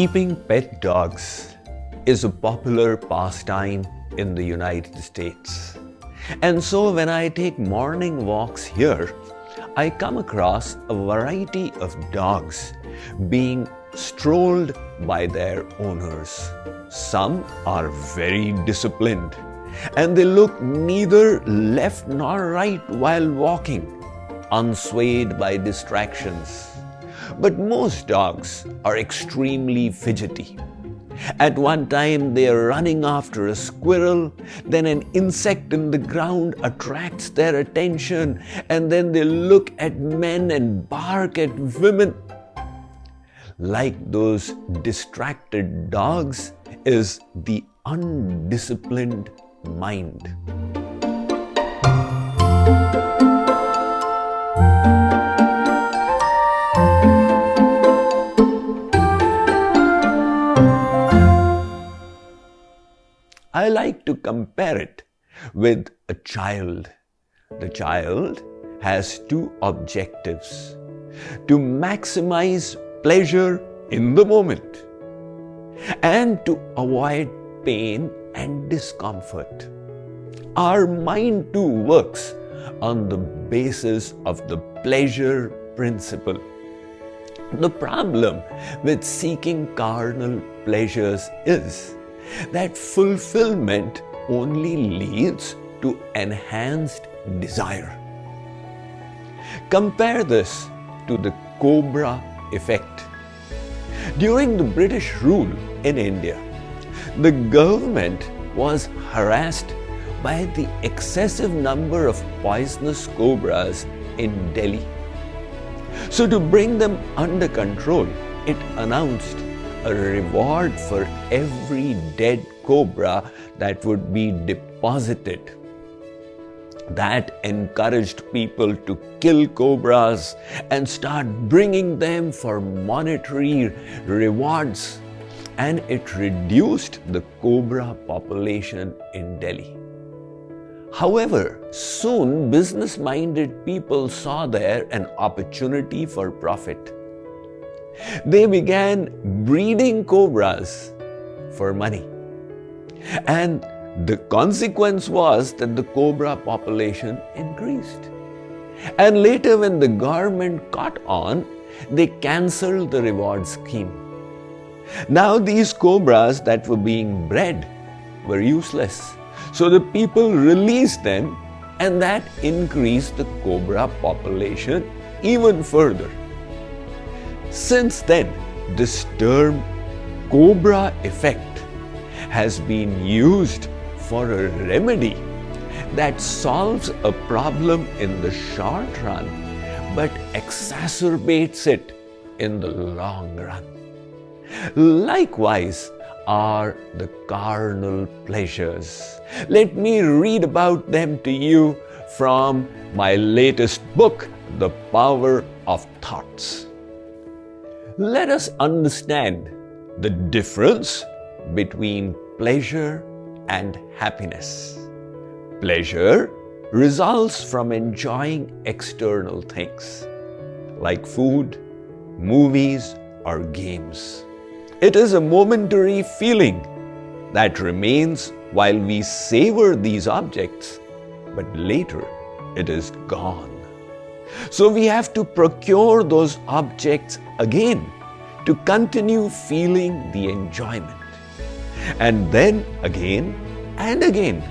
Keeping pet dogs is a popular pastime in the United States. And so when I take morning walks here, I come across a variety of dogs being strolled by their owners. Some are very disciplined and they look neither left nor right while walking, unswayed by distractions. But most dogs are extremely fidgety. At one time, they are running after a squirrel, then an insect in the ground attracts their attention, and then they look at men and bark at women. Like those distracted dogs, is the undisciplined mind. Like to compare it with a child. The child has two objectives to maximize pleasure in the moment and to avoid pain and discomfort. Our mind too works on the basis of the pleasure principle. The problem with seeking carnal pleasures is that fulfillment only leads to enhanced desire. Compare this to the cobra effect. During the British rule in India, the government was harassed by the excessive number of poisonous cobras in Delhi. So, to bring them under control, it announced a reward for every dead cobra that would be deposited. That encouraged people to kill cobras and start bringing them for monetary rewards, and it reduced the cobra population in Delhi. However, soon business minded people saw there an opportunity for profit they began breeding cobras for money. And the consequence was that the cobra population increased. And later, when the government caught on, they cancelled the reward scheme. Now, these cobras that were being bred were useless. So the people released them, and that increased the cobra population even further. Since then, this term cobra effect has been used for a remedy that solves a problem in the short run but exacerbates it in the long run. Likewise, are the carnal pleasures. Let me read about them to you from my latest book, The Power of Thoughts let us understand the difference between pleasure and happiness. Pleasure results from enjoying external things like food, movies, or games. It is a momentary feeling that remains while we savor these objects, but later it is gone. So we have to procure those objects again to continue feeling the enjoyment. And then again and again.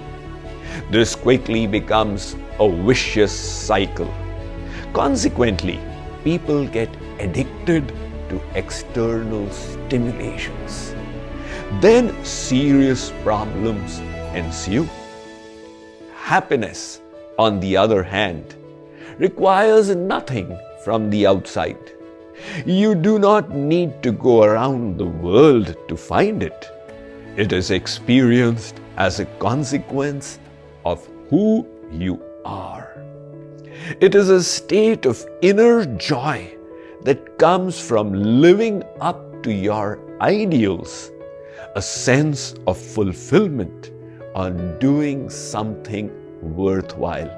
This quickly becomes a vicious cycle. Consequently, people get addicted to external stimulations. Then serious problems ensue. Happiness, on the other hand, requires nothing from the outside. You do not need to go around the world to find it. It is experienced as a consequence of who you are. It is a state of inner joy that comes from living up to your ideals, a sense of fulfillment on doing something worthwhile.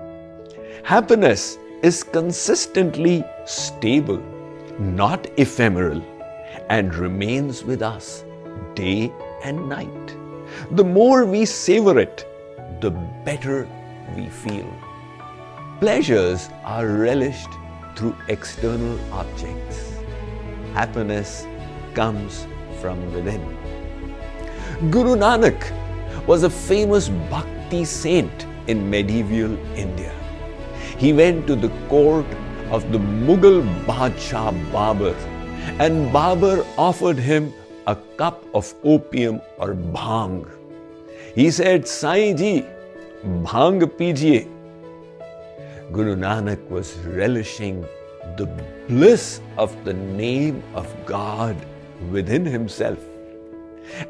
Happiness is consistently stable, not ephemeral, and remains with us day and night. The more we savor it, the better we feel. Pleasures are relished through external objects. Happiness comes from within. Guru Nanak was a famous bhakti saint in medieval India. He went to the court of the Mughal Badshah Babur and Babur offered him a cup of opium or bhang. He said, Sai ji, bhang pijiye. Guru Nanak was relishing the bliss of the name of God within himself.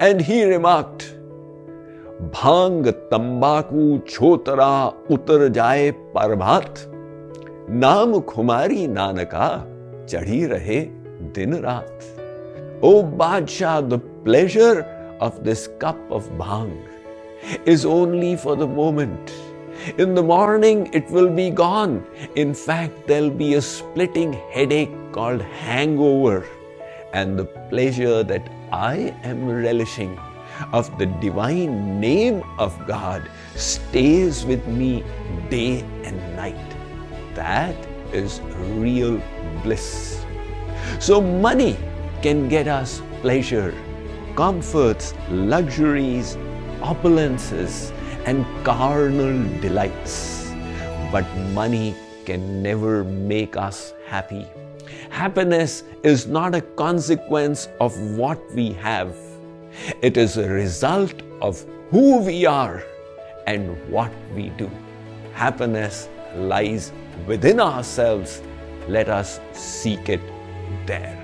And he remarked, भाँग तंबाकू छोतरा उतर जाए परभात नाम खुमारी नानका चढ़ी रहे दिन रात O Badshah, the pleasure of this cup of bhang is only for the moment. In the morning, it will be gone. In fact, there'll be a splitting headache called hangover. And the pleasure that I am relishing of the divine name of God stays with me day and night. That is real bliss. So, money can get us pleasure, comforts, luxuries, opulences, and carnal delights. But money can never make us happy. Happiness is not a consequence of what we have, it is a result of who we are and what we do. Happiness lies within ourselves. Let us seek it there.